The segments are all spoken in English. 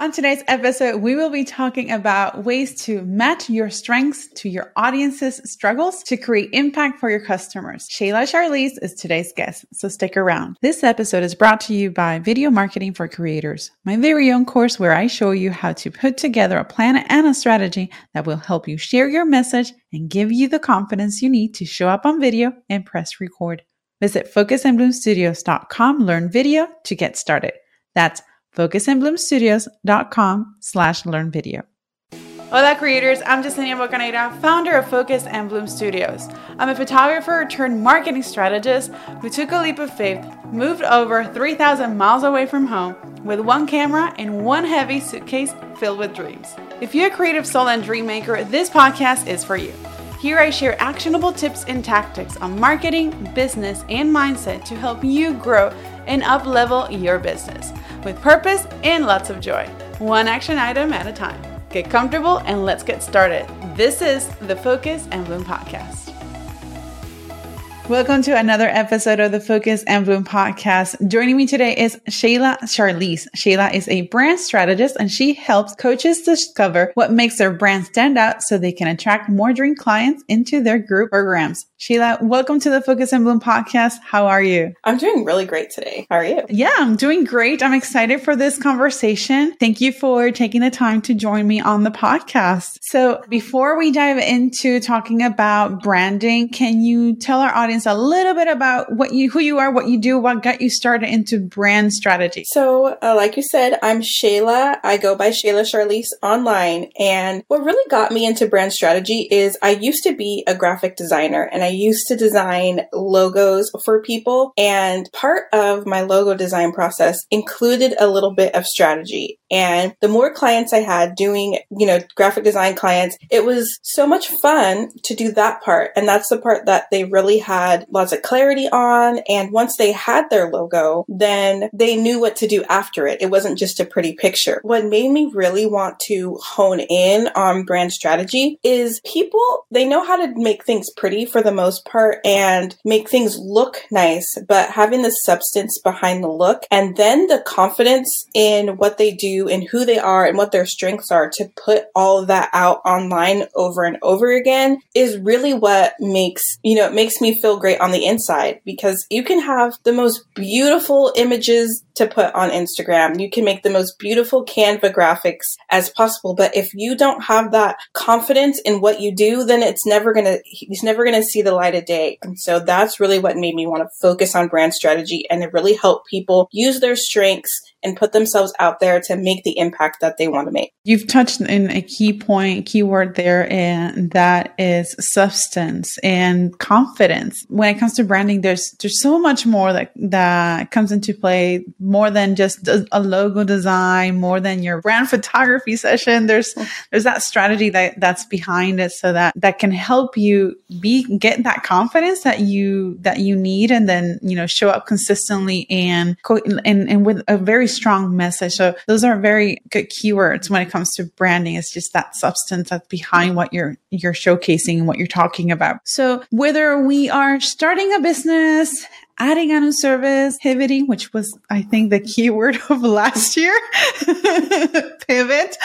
On today's episode, we will be talking about ways to match your strengths to your audience's struggles to create impact for your customers. Chayla Charlise is today's guest, so stick around. This episode is brought to you by Video Marketing for Creators, my very own course where I show you how to put together a plan and a strategy that will help you share your message and give you the confidence you need to show up on video and press record. Visit focusandbloomstudios.com, learn video to get started. That's focusandbloomstudios.com slash learn video. Hola creators, I'm Jasenia Bocaneira, founder of Focus and Bloom Studios. I'm a photographer turned marketing strategist who took a leap of faith, moved over 3,000 miles away from home with one camera and one heavy suitcase filled with dreams. If you're a creative soul and dream maker, this podcast is for you. Here I share actionable tips and tactics on marketing, business, and mindset to help you grow and up level your business with purpose and lots of joy, one action item at a time. Get comfortable and let's get started. This is the Focus and Bloom Podcast. Welcome to another episode of the Focus and Bloom podcast. Joining me today is Chayla Charlise. Chayla is a brand strategist and she helps coaches discover what makes their brand stand out so they can attract more dream clients into their group programs. Chayla, welcome to the Focus and Bloom podcast. How are you? I'm doing really great today. How are you? Yeah, I'm doing great. I'm excited for this conversation. Thank you for taking the time to join me on the podcast. So before we dive into talking about branding, can you tell our audience a little bit about what you, who you are, what you do, what got you started into brand strategy? So, uh, like you said, I'm Chayla. I go by Chayla Charlise online. And what really got me into brand strategy is I used to be a graphic designer and I used to design logos for people. And part of my logo design process included a little bit of strategy. And the more clients I had doing, you know, graphic design clients, it was so much fun to do that part. And that's the part that they really had lots of clarity on. And once they had their logo, then they knew what to do after it. It wasn't just a pretty picture. What made me really want to hone in on brand strategy is people, they know how to make things pretty for the most part and make things look nice, but having the substance behind the look and then the confidence in what they do and who they are and what their strengths are to put all of that out online over and over again is really what makes, you know, it makes me feel great on the inside because you can have the most beautiful images to put on Instagram. You can make the most beautiful Canva graphics as possible. But if you don't have that confidence in what you do, then it's never going to, it's never going to see the light of day. And so that's really what made me want to focus on brand strategy and to really help people use their strengths and put themselves out there to make the impact that they want to make. You've touched in a key point, keyword there, and that is substance and confidence. When it comes to branding, there's there's so much more that that comes into play, more than just a logo design, more than your brand photography session. There's there's that strategy that that's behind it, so that that can help you be get that confidence that you that you need, and then you know show up consistently and and and with a very strong message. So those are very good keywords when it comes to branding. It's just that substance that's behind what you're you're showcasing and what you're talking about. So whether we are starting a business, adding a new service, pivoting, which was, I think, the keyword of last year, pivot.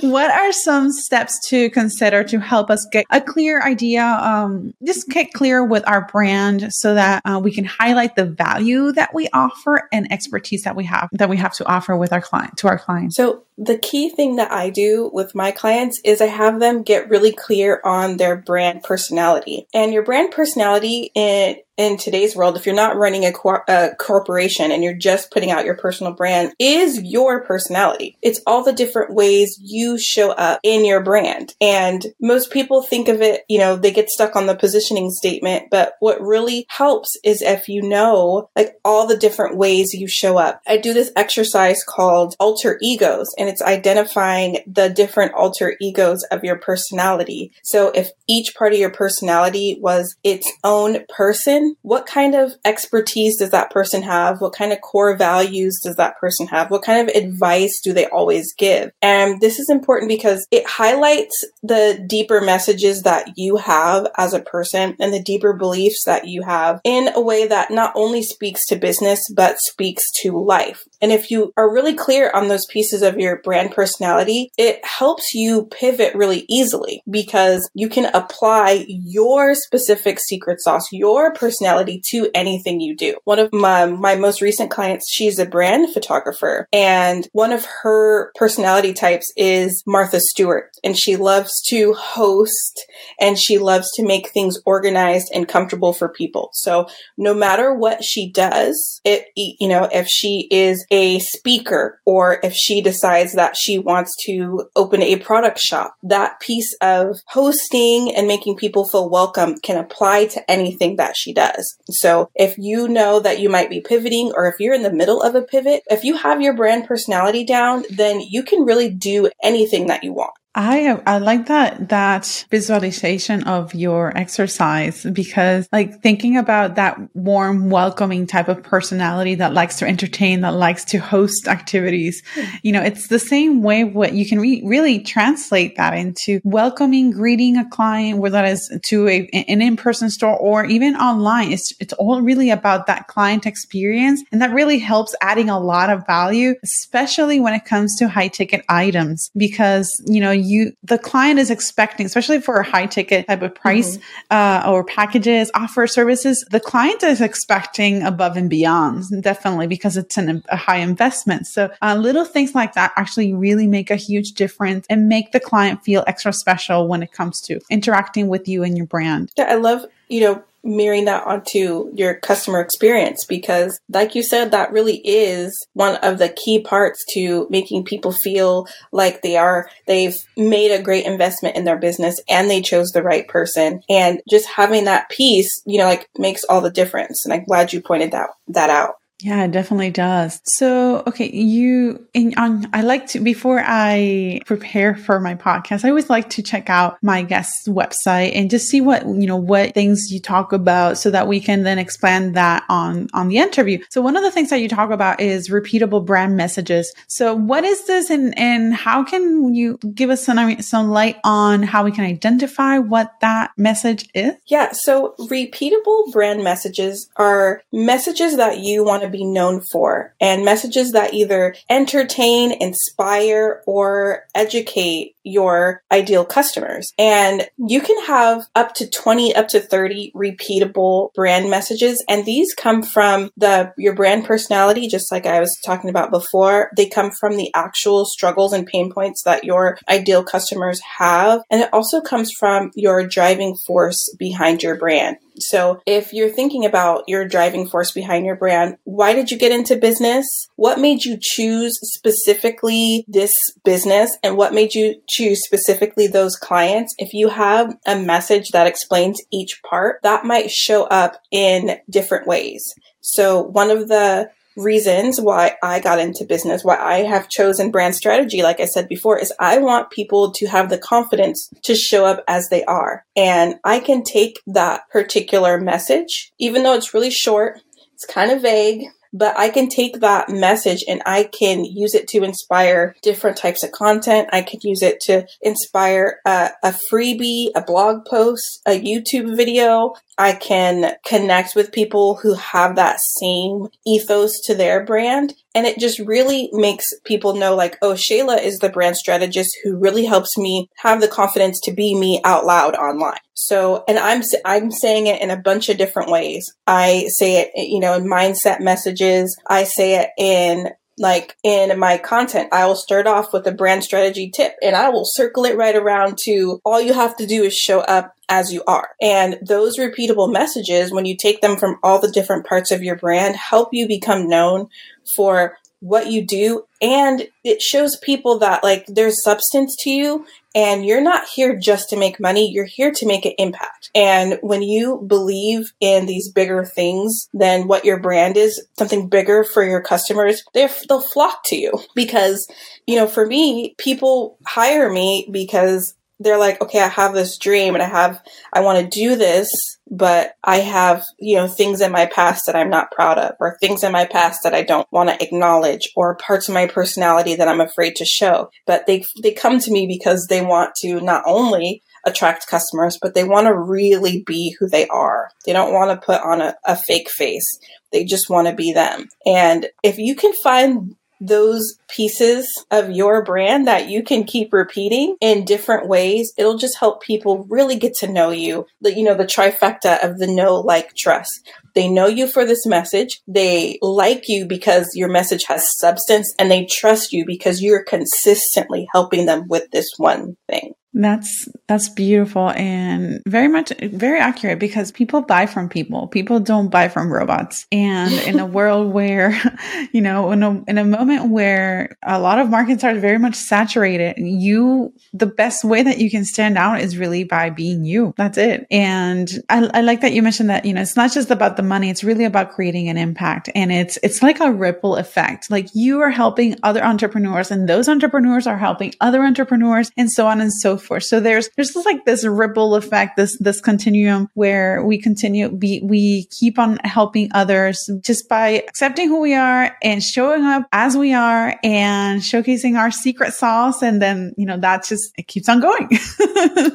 what are some steps to consider to help us get a clear idea, um, just get clear with our brand so that uh, we can highlight the value that we offer and expertise that we have, that we have to offer with our client, to our clients? So the key thing that I do with my clients is I have them get really clear on their brand personality. And your brand personality in in today's world, if you're not running a, cor- a, corporation and you're just putting out your personal brand, is your personality. It's all the different ways you show up in your brand. And most people think of it, you know, they get stuck on the positioning statement, but what really helps is if you know, like, all the different ways you show up. I do this exercise called alter egos, and it's identifying the different alter egos of your personality. So if each part of your personality was its own person, what kind of expertise does that person have? What kind of core values does that person have? What kind of advice do they always give? And this is important because it highlights the deeper messages that you have as a person and the deeper beliefs that you have in a way that not only speaks to business, but speaks to life. And if you are really clear on those pieces of your brand personality, it helps you pivot really easily because you can apply your specific secret sauce, your personality to anything you do. One of my, my most recent clients, she's a brand photographer and one of her personality types is Martha Stewart and she loves to host and she loves to make things organized and comfortable for people. So no matter what she does, it, you know, if she is a speaker or if she decides that she wants to open a product shop, that piece of hosting and making people feel welcome can apply to anything that she does. So if you know that you might be pivoting or if you're in the middle of a pivot, if you have your brand personality down, then you can really do anything that you want. I I like that that visualization of your exercise because like thinking about that warm welcoming type of personality that likes to entertain that likes to host activities you know it's the same way what you can re- really translate that into welcoming greeting a client whether that is to a, an in-person store or even online. It's it's all really about that client experience and that really helps adding a lot of value especially when it comes to high ticket items because you know you the client is expecting, especially for a high ticket type of price mm-hmm. uh, or packages, offer services, the client is expecting above and beyond, definitely because it's an, a high investment. So uh, little things like that actually really make a huge difference and make the client feel extra special when it comes to interacting with you and your brand. Yeah, I love you know mirroring that onto your customer experience because like you said that really is one of the key parts to making people feel like they are they've made a great investment in their business and they chose the right person. And just having that piece you know like makes all the difference. And i'm glad you pointed that that out yeah, it definitely does. So, okay, you in on I like to before I prepare for my podcast, I always like to check out my guest's website and just see what, you know, what things you talk about so that we can then expand that on on the interview. So, one of the things that you talk about is repeatable brand messages. So, what is this and and how can you give us some some light on how we can identify what that message is? Yeah, so repeatable brand messages are messages that you want to be known for. And messages that either entertain, inspire, or educate your ideal customers. And you can have up to 20, up to 30 repeatable brand messages. And these come from the, your brand personality, just like I was talking about before. They come from the actual struggles and pain points that your ideal customers have. And it also comes from your driving force behind your brand. So if you're thinking about your driving force behind your brand, why did you get into business? What made you choose specifically this business and what made you choose specifically those clients? If you have a message that explains each part, that might show up in different ways. So one of the reasons why I got into business, why I have chosen brand strategy, like I said before, is I want people to have the confidence to show up as they are. And I can take that particular message, even though it's really short, it's kind of vague, but I can take that message and I can use it to inspire different types of content. I could use it to inspire a, a freebie, a blog post, a YouTube video. I can connect with people who have that same ethos to their brand. And it just really makes people know like, oh, Chayla is the brand strategist who really helps me have the confidence to be me out loud online. So, and I'm, I'm saying it in a bunch of different ways. I say it, you know, in mindset messages. I say it in like in my content, I will start off with a brand strategy tip and I will circle it right around to all you have to do is show up as you are. And those repeatable messages, when you take them from all the different parts of your brand, help you become known for what you do and it shows people that like there's substance to you and you're not here just to make money you're here to make an impact. And when you believe in these bigger things than what your brand is something bigger for your customers they'll flock to you. Because you know for me people hire me because they're like, okay, I have this dream and I have, I want to do this, but I have, you know, things in my past that I'm not proud of or things in my past that I don't want to acknowledge or parts of my personality that I'm afraid to show. But they, they come to me because they want to not only attract customers, but they want to really be who they are. They don't want to put on a, a fake face. They just want to be them. And if you can find those pieces of your brand that you can keep repeating in different ways, it'll just help people really get to know you. The, you know, the trifecta of the know, like, trust. They know you for this message. They like you because your message has substance and they trust you because you're consistently helping them with this one thing. That's that's beautiful and very much very accurate because people buy from people. People don't buy from robots. And in a world where, you know, in a in a moment where a lot of markets are very much saturated, you the best way that you can stand out is really by being you. That's it. And I, I like that you mentioned that, you know, it's not just about the money, it's really about creating an impact. And it's it's like a ripple effect. Like you are helping other entrepreneurs and those entrepreneurs are helping other entrepreneurs and so on and so forth. So there's there's like this ripple effect, this this continuum where we continue be we keep on helping others just by accepting who we are and showing up as we are and showcasing our secret sauce and then, you know, that just it keeps on going.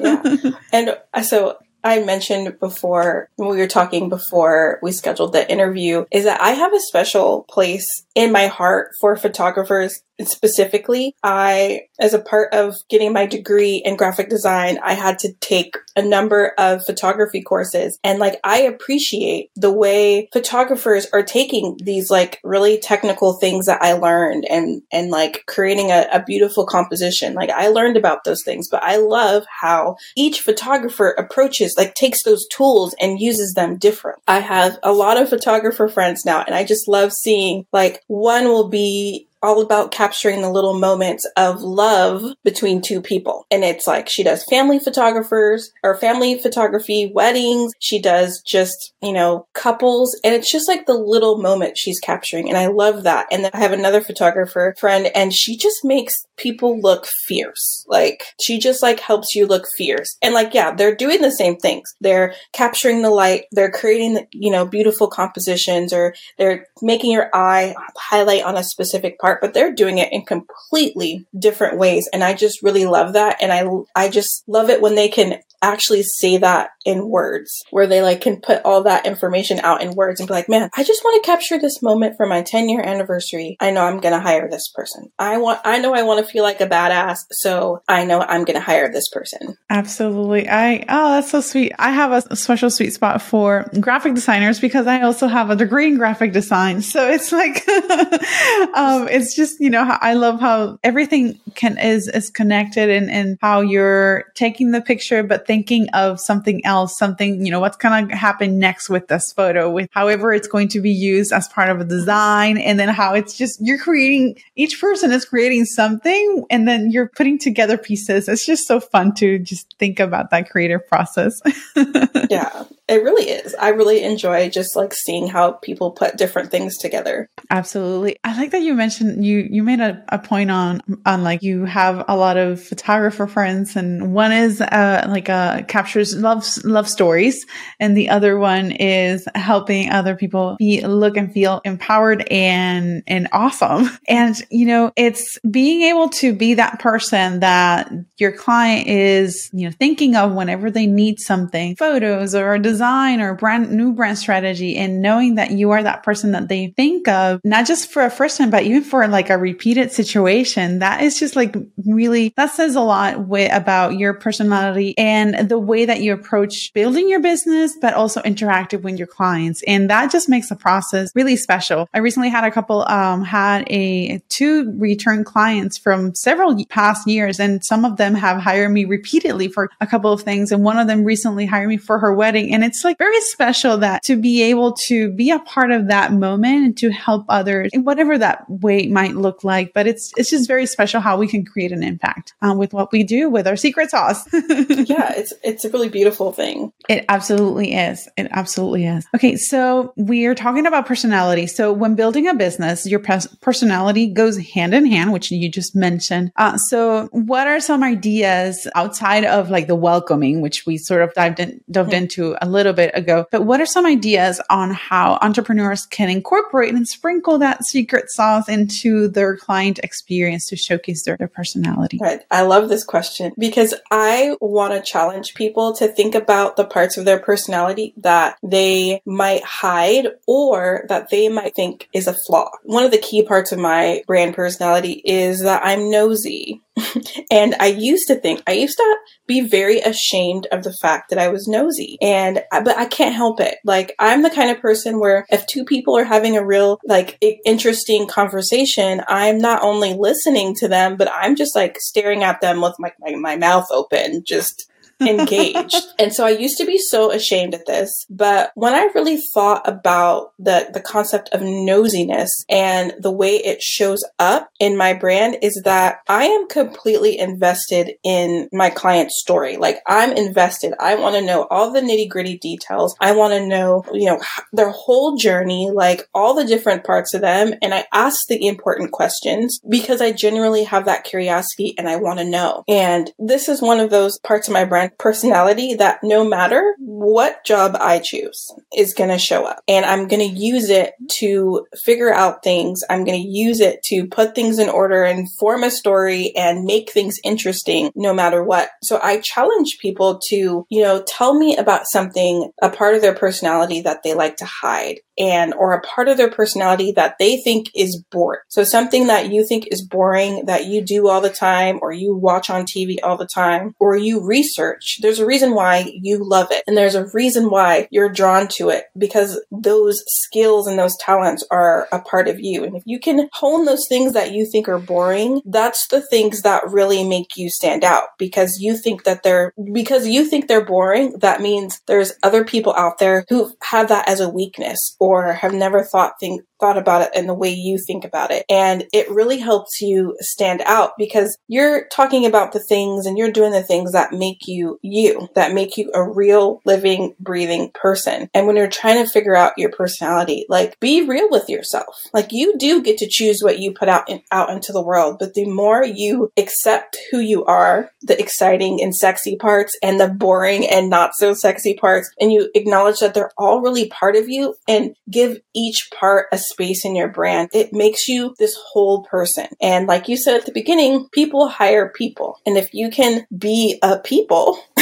yeah. And uh, so I mentioned before when we were talking before we scheduled the interview is that I have a special place in my heart for photographers specifically, I, as a part of getting my degree in graphic design, I had to take a number of photography courses. And like, I appreciate the way photographers are taking these like really technical things that I learned and, and like creating a, a beautiful composition. Like, I learned about those things, but I love how each photographer approaches, like, takes those tools and uses them different. I have a lot of photographer friends now, and I just love seeing like one will be all about capturing the little moments of love between two people. And it's like she does family photographers or family photography, weddings. She does just, you know, couples. And it's just like the little moment she's capturing. And I love that. And then I have another photographer friend and she just makes people look fierce. Like she just like helps you look fierce. And like, yeah, they're doing the same things. They're capturing the light. They're creating, you know, beautiful compositions or they're making your eye highlight on a specific part but they're doing it in completely different ways. And I just really love that. And I, I just love it when they can actually say that in words, where they like can put all that information out in words and be like, man, I just want to capture this moment for my 10 year anniversary. I know I'm to hire this person. I want, I know I want to feel like a badass. So I know I'm to hire this person. Absolutely. I, oh, that's so sweet. I have a special sweet spot for graphic designers because I also have a degree in graphic design. So it's like, um, it's just, you know, I love how everything can, is, is connected and, and how you're taking the picture, but thinking of something else, something, you know, what's going to happen next with this photo, with however it's going to be used as part of a design. And then how it's just, you're creating, each person is creating something and then you're putting together pieces. It's just so fun to just think about that creative process. yeah. It really is. I really enjoy just like seeing how people put different things together. Absolutely. I like that you mentioned you you made a, a point on on like you have a lot of photographer friends and one is uh like uh captures love love stories and the other one is helping other people be look and feel empowered and and awesome. And you know, it's being able to be that person that your client is, you know, thinking of whenever they need something, photos or a design design or brand new brand strategy and knowing that you are that person that they think of, not just for a first time, but even for like a repeated situation, that is just like really, that says a lot with, about your personality and the way that you approach building your business, but also interacting with your clients. And that just makes the process really special. I recently had a couple, um, had a two return clients from several past years and some of them have hired me repeatedly for a couple of things. And one of them recently hired me for her wedding. And it's like very special that to be able to be a part of that moment and to help others in whatever that way might look like. But it's, it's just very special how we can create an impact um, with what we do with our secret sauce. yeah, it's, it's a really beautiful thing. It absolutely is. It absolutely is. Okay. So we are talking about personality. So when building a business, your personality goes hand in hand, which you just mentioned. Uh, so what are some ideas outside of like the welcoming, which we sort of dived in, dove mm-hmm. into a little little bit ago. But what are some ideas on how entrepreneurs can incorporate and sprinkle that secret sauce into their client experience to showcase their, their personality? Right. I love this question because I want to challenge people to think about the parts of their personality that they might hide or that they might think is a flaw. One of the key parts of my brand personality is that I'm nosy. and I used to think, I used to be very ashamed of the fact that I was nosy. And, but I can't help it. Like, I'm the kind of person where if two people are having a real, like, interesting conversation, I'm not only listening to them, but I'm just like staring at them with my, my, my mouth open, just engaged. and so I used to be so ashamed at this, but when I really thought about the the concept of nosiness and the way it shows up in my brand is that I am completely invested in my client's story. Like I'm invested. I want to know all the nitty-gritty details. I want to know, you know, their whole journey, like all the different parts of them, and I ask the important questions because I genuinely have that curiosity and I want to know. And this is one of those parts of my brand personality that no matter what job I choose is going to show up and I'm going to use it to figure out things. I'm going to use it to put things in order and form a story and make things interesting no matter what. So I challenge people to, you know, tell me about something, a part of their personality that they like to hide and or a part of their personality that they think is boring. So something that you think is boring that you do all the time or you watch on TV all the time or you research. There's a reason why you love it and there's a reason why you're drawn to it because those skills and those talents are a part of you. And if you can hone those things that you think are boring, that's the things that really make you stand out because you think that they're because you think they're boring, that means there's other people out there who have that as a weakness or have never thought think thought about it and the way you think about it. And it really helps you stand out because you're talking about the things and you're doing the things that make you you, that make you a real living, breathing person. And when you're trying to figure out your personality, like be real with yourself. Like you do get to choose what you put out in, out into the world, but the more you accept who you are, the exciting and sexy parts and the boring and not so sexy parts, and you acknowledge that they're all really part of you and give each part a space in your brand, it makes you this whole person. And like you said at the beginning, people hire people. And if you can be a people,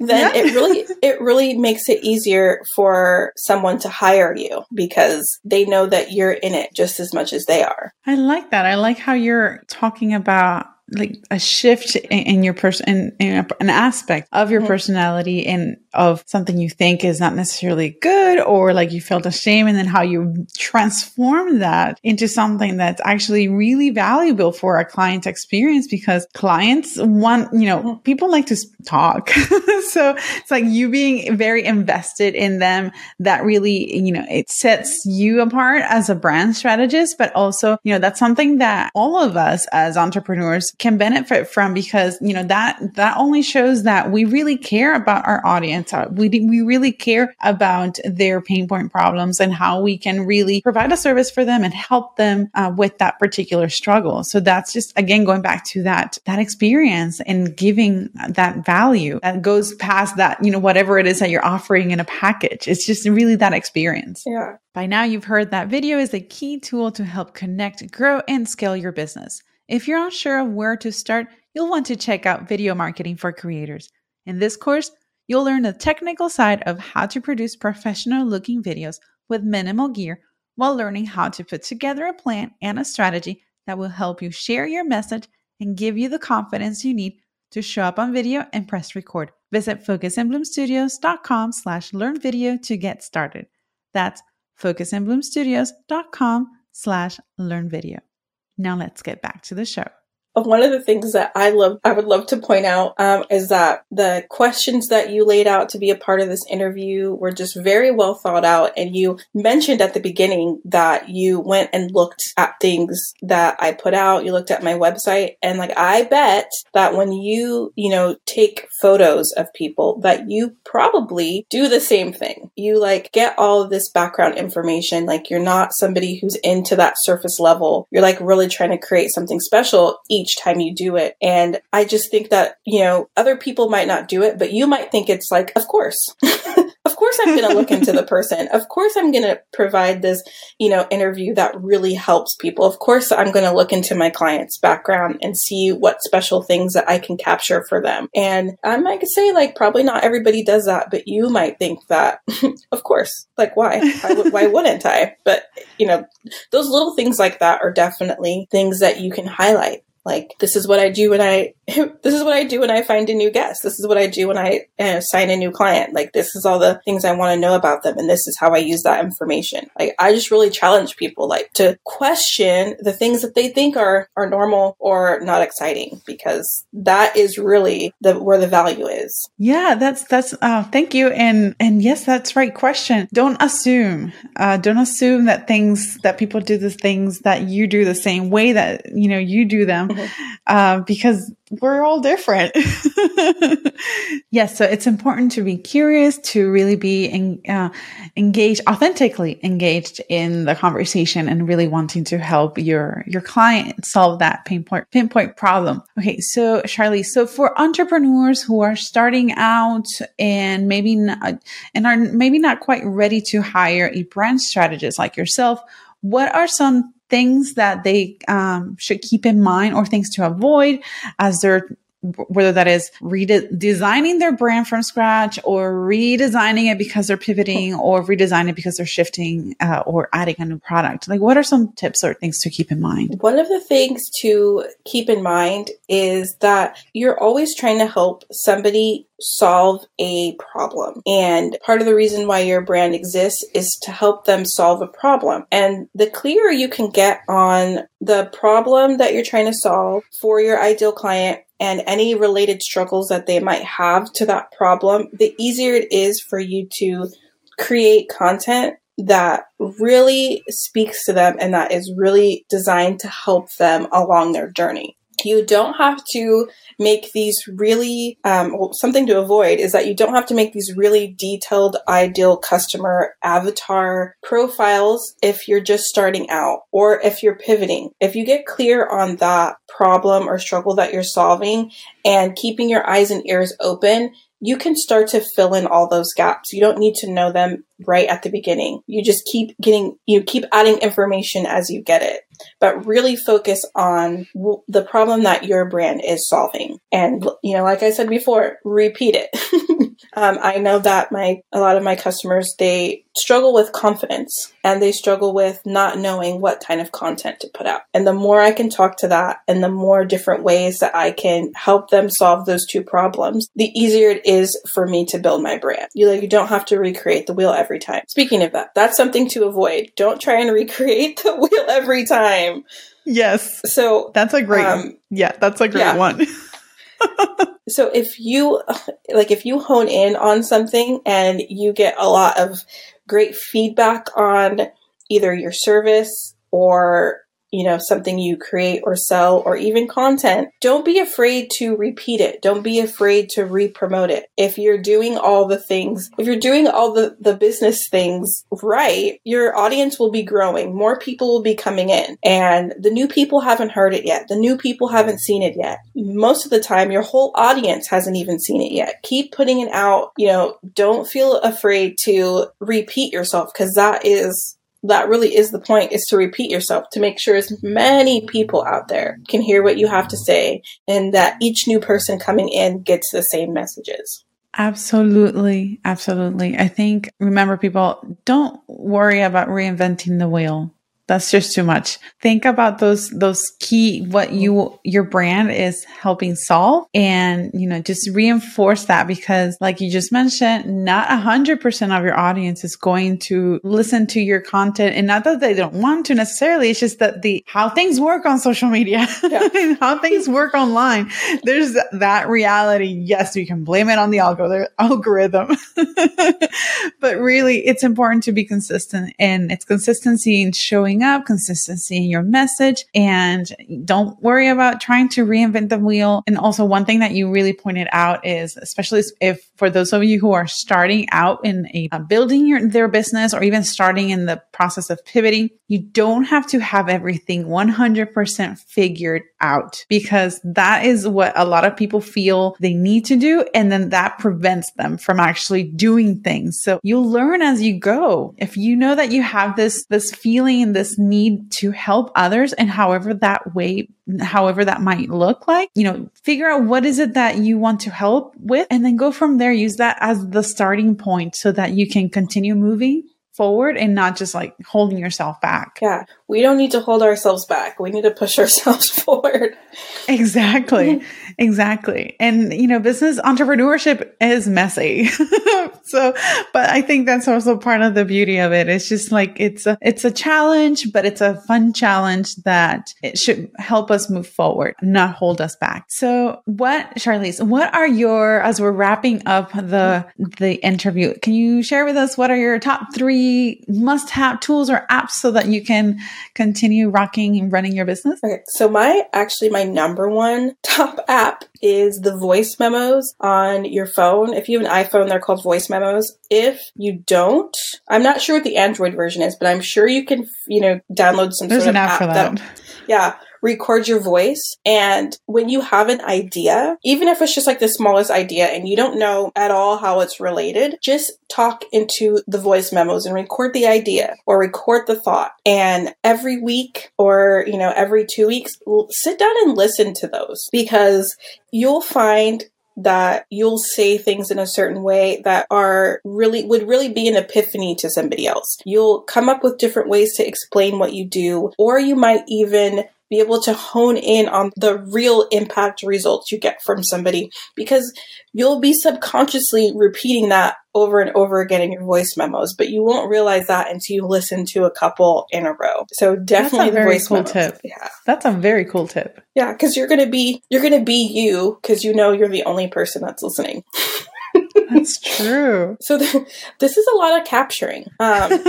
then yeah. it really it really makes it easier for someone to hire you because they know that you're in it just as much as they are. I like that. I like how you're talking about like a shift in, in your person in, an aspect of your personality and of something you think is not necessarily good or like you felt ashamed and then how you transform that into something that's actually really valuable for a client experience because clients want you know mm-hmm. people like to talk so it's like you being very invested in them that really you know it sets you apart as a brand strategist but also you know that's something that all of us as entrepreneurs can benefit from because, you know, that, that only shows that we really care about our audience. Uh, we, we really care about their pain point problems and how we can really provide a service for them and help them uh, with that particular struggle. So that's just, again, going back to that, that experience and giving that value that goes past that, you know, whatever it is that you're offering in a package. It's just really that experience. Yeah. By now, you've heard that video is a key tool to help connect, grow, and scale your business. If you're unsure of where to start, you'll want to check out Video Marketing for Creators. In this course, you'll learn the technical side of how to produce professional looking videos with minimal gear while learning how to put together a plan and a strategy that will help you share your message and give you the confidence you need to show up on video and press record. Visit focusandbloomstudios.com slash learn video to get started. That's focusandbloomstudios.com slash learn video. Now let's get back to the show one of the things that I love, I would love to point out um, is that the questions that you laid out to be a part of this interview were just very well thought out. And you mentioned at the beginning that you went and looked at things that I put out. You looked at my website, and like I bet that when you, you know, take photos of people, that you probably do the same thing. You like get all of this background information. Like you're not somebody who's into that surface level. You're like really trying to create something special each each time you do it. And I just think that, you know, other people might not do it, but you might think it's like, of course. Of course I'm going to look into the person. Of course I'm going to provide this, you know, interview that really helps people. Of course I'm going to look into my client's background and see what special things that I can capture for them. And I might say like probably not everybody does that, but you might think that, of course, like why? why, why wouldn't I? But you know, those little things like that are definitely things that you can highlight like, this is what I do when I, this is what I do when I find a new guest. This is what I do when I uh, sign a new client. Like, this is all the things I want to know about them. And this is how I use that information. Like, I just really challenge people, like, to question the things that they think are, are normal or not exciting because that is really the, where the value is. Yeah, that's, that's, uh, thank you. And, and yes, that's right. Question. Don't assume, uh, don't assume that things, that people do the things that you do the same way that, you know, you do them uh, because we're all different. yes. So it's important to be curious, to really be uh, engaged, authentically engaged in the conversation and really wanting to help your, your client solve that pain pinpoint, pinpoint problem. Okay. So Charlie, so for entrepreneurs who are starting out and maybe not, and are maybe not quite ready to hire a brand strategist like yourself, what are some things that they um, should keep in mind or things to avoid as they're whether that is redesigning their brand from scratch or redesigning it because they're pivoting or redesigning it because they're shifting uh, or adding a new product like what are some tips or things to keep in mind one of the things to keep in mind is that you're always trying to help somebody solve a problem. And part of the reason why your brand exists is to help them solve a problem. And the clearer you can get on the problem that you're trying to solve for your ideal client and any related struggles that they might have to that problem, the easier it is for you to create content that really speaks to them and that is really designed to help them along their journey. You don't have to make these really, um, something to avoid is that you don't have to make these really detailed ideal customer avatar profiles if you're just starting out or if you're pivoting. If you get clear on that problem or struggle that you're solving and keeping your eyes and ears open, you can start to fill in all those gaps. You don't need to know them right at the beginning. You just keep getting, you keep adding information as you get it, but really focus on w- the problem that your brand is solving. And, you know, like I said before, repeat it. um, I know that my, a lot of my customers, they struggle with confidence and they struggle with not knowing what kind of content to put out. And the more I can talk to that and the more different ways that I can help them solve those two problems, the easier it is for me to build my brand. You like, you don't have to recreate the wheel every time. Speaking of that, that's something to avoid. Don't try and recreate the wheel every time. Yes. So that's a great, um, yeah, that's a great yeah. one. so if you like if you hone in on something and you get a lot of great feedback on either your service or you know, something you create or sell or even content, don't be afraid to repeat it. Don't be afraid to re-promote it. If you're doing all the things, if you're doing all the, the business things right, your audience will be growing. More people will be coming in and the new people haven't heard it yet. The new people haven't seen it yet. Most of the time, your whole audience hasn't even seen it yet. Keep putting it out. You know, don't feel afraid to repeat yourself because that is that really is the point is to repeat yourself to make sure as many people out there can hear what you have to say and that each new person coming in gets the same messages. Absolutely. Absolutely. I think remember people don't worry about reinventing the wheel that's just too much. Think about those, those key, what you, your brand is helping solve and, you know, just reinforce that because like you just mentioned, not a hundred percent of your audience is going to listen to your content and not that they don't want to necessarily. It's just that the, how things work on social media, yeah. how things work online. There's that reality. Yes, you can blame it on the algorithm, but really it's important to be consistent and it's consistency in showing showing up, consistency in your message, and don't worry about trying to reinvent the wheel. And also one thing that you really pointed out is, especially if for those of you who are starting out in a uh, building your, their business or even starting in the process of pivoting, you don't have to have everything 100% figured out because that is what a lot of people feel they need to do. And then that prevents them from actually doing things. So you'll learn as you go. If you know that you have this, this feeling and this need to help others and however that way, however that might look like, you know, figure out what is it that you want to help with and then go from there. Use that as the starting point so that you can continue moving forward and not just like holding yourself back. Yeah. We don't need to hold ourselves back. We need to push ourselves forward. Exactly. exactly. And, you know, business entrepreneurship is messy. so, but I think that's also part of the beauty of it. It's just like, it's a, it's a challenge, but it's a fun challenge that it should help us move forward, not hold us back. So what, Charlise, what are your, as we're wrapping up the, the interview, can you share with us what are your top three must have tools or apps so that you can continue rocking and running your business? Okay, so my actually my number one top app is the voice memos on your phone. If you have an iPhone, they're called voice memos. If you don't, I'm not sure what the Android version is, but I'm sure you can, you know, download some There's sort an of app, app for that. that yeah record your voice. And when you have an idea, even if it's just like the smallest idea and you don't know at all how it's related, just talk into the voice memos and record the idea or record the thought. And every week or, you know, every two weeks, sit down and listen to those because you'll find that you'll say things in a certain way that are really would really be an epiphany to somebody else. You'll come up with different ways to explain what you do, or you might even be able to hone in on the real impact results you get from somebody because you'll be subconsciously repeating that over and over again in your voice memos, but you won't realize that until you listen to a couple in a row. So definitely the voice cool memos. tip. Yeah. That's a very cool tip. Yeah, because you're gonna be you're gonna be you because you know you're the only person that's listening. That's true. So th- this is a lot of capturing. Um,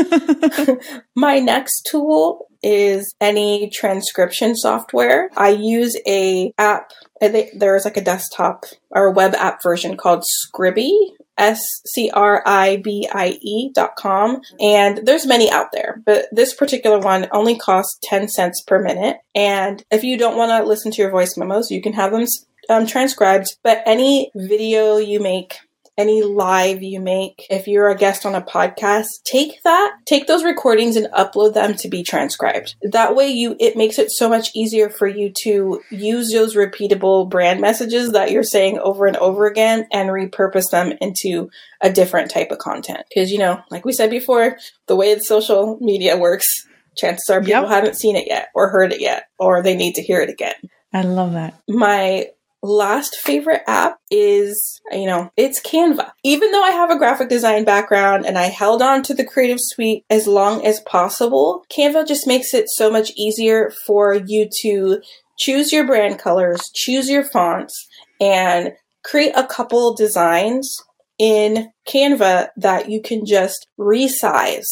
my next tool is any transcription software. I use a app. There's like a desktop or web app version called Scribie. S C R I B I E dot com. And there's many out there, but this particular one only costs 10 cents per minute. And if you don't want to listen to your voice memos, you can have them um, transcribed. But any video you make any live you make, if you're a guest on a podcast, take that, take those recordings and upload them to be transcribed. That way you, it makes it so much easier for you to use those repeatable brand messages that you're saying over and over again and repurpose them into a different type of content. Cause you know, like we said before, the way the social media works, chances are people Yep. haven't seen it yet or heard it yet, or they need to hear it again I love that. my last favorite app is, you know, it's Canva. Even though I have a graphic design background and I held on to the Creative Suite as long as possible, Canva just makes it so much easier for you to choose your brand colors, choose your fonts, and create a couple designs in Canva that you can just resize.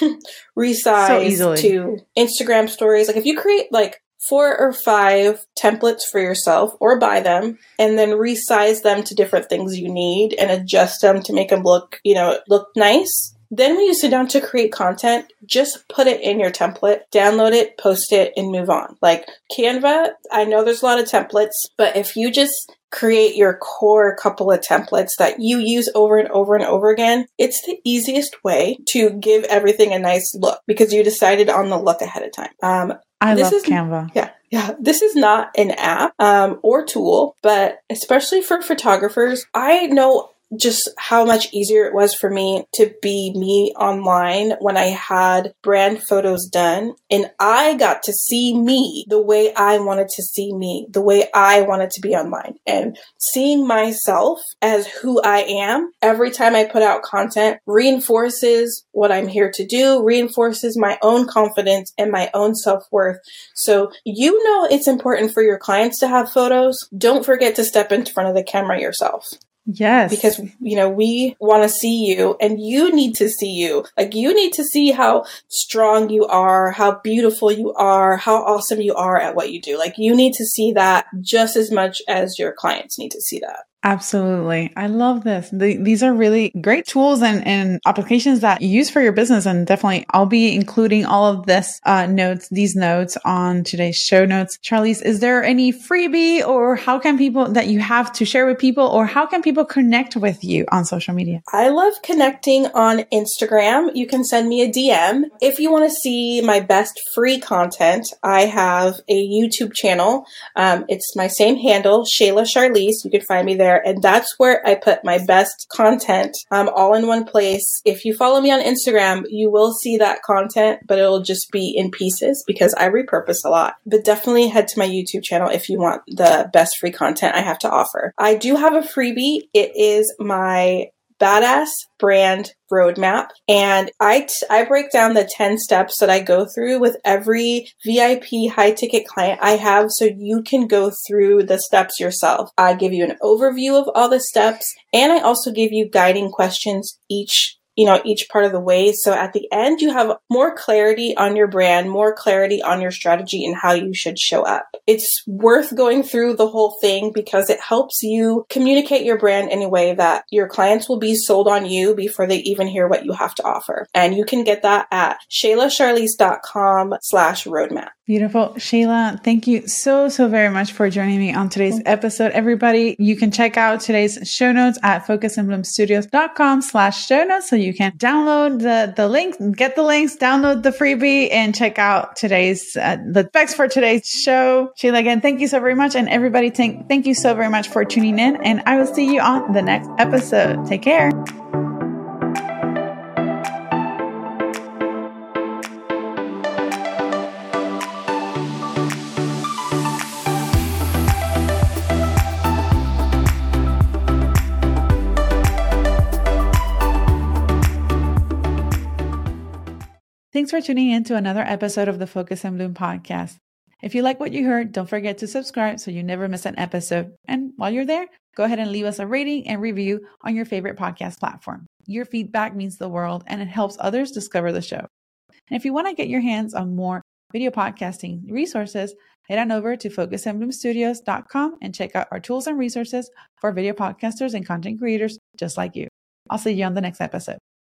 resize So to Instagram stories. Like if you create like four or five templates for yourself or buy them and then resize them to different things you need and adjust them to make them look, you know, look nice. Then when you sit down to create content, just put it in your template, download it, post it, and move on. Like Canva, I know there's a lot of templates, but if you just create your core couple of templates that you use over and over and over again, it's the easiest way to give everything a nice look because you decided on the look ahead of time. Um, I This love is- Canva. yeah, yeah. This is not an app um, or tool, but especially for photographers, I know just how much easier it was for me to be me online when I had brand photos done and I got to see me the way I wanted to see me, the way I wanted to be online and seeing myself as who I am every time I put out content reinforces what I'm here to do, reinforces my own confidence and my own self-worth. So you know it's important for your clients to have photos. Don't forget to step in front of the camera yourself. Yes. Because, you know, we want to see you and you need to see you. Like, you need to see how strong you are, how beautiful you are, how awesome you are at what you do. Like, you need to see that just as much as your clients need to see that. Absolutely. I love this. The, these are really great tools and, and applications that you use for your business. And definitely I'll be including all of this uh, notes, these notes on today's show notes. Charlise, is there any freebie or how can people that you have to share with people or how can people connect with you on social media? I love connecting on Instagram. You can send me a DM. If you want to see my best free content, I have a YouTube channel. Um, it's my same handle, Chayla Charlise. You can find me there there. And that's where I put my best content um, all in one place. If you follow me on Instagram, you will see that content, but it'll just be in pieces because I repurpose a lot. But definitely head to my YouTube channel if you want the best free content I have to offer. I do have a freebie. It is my badass brand roadmap and I, t- I break down the 10 steps that I go through with every VIP high ticket client I have so you can go through the steps yourself. I give you an overview of all the steps and I also give you guiding questions each you know, each part of the way. So at the end, you have more clarity on your brand, more clarity on your strategy and how you should show up. It's worth going through the whole thing because it helps you communicate your brand in a way that your clients will be sold on you before they even hear what you have to offer. And you can get that at chaylacharlise.com slash roadmap. Beautiful. Chayla, thank you so, so very much for joining me on today's episode. Everybody, you can check out today's show notes at focusandbloomstudios.com slash show notes. So you can download the, the links, get the links, download the freebie and check out today's, uh, the specs for today's show. Chayla, again, thank you so very much. And everybody, thank, thank you so very much for tuning in and I will see you on the next episode. Take care. Thanks for tuning in to another episode of the Focus and Bloom podcast. If you like what you heard, don't forget to subscribe so you never miss an episode. And while you're there, go ahead and leave us a rating and review on your favorite podcast platform. Your feedback means the world and it helps others discover the show. And if you want to get your hands on more video podcasting resources, head on over to focusandbloomstudios.com and check out our tools and resources for video podcasters and content creators just like you. I'll see you on the next episode.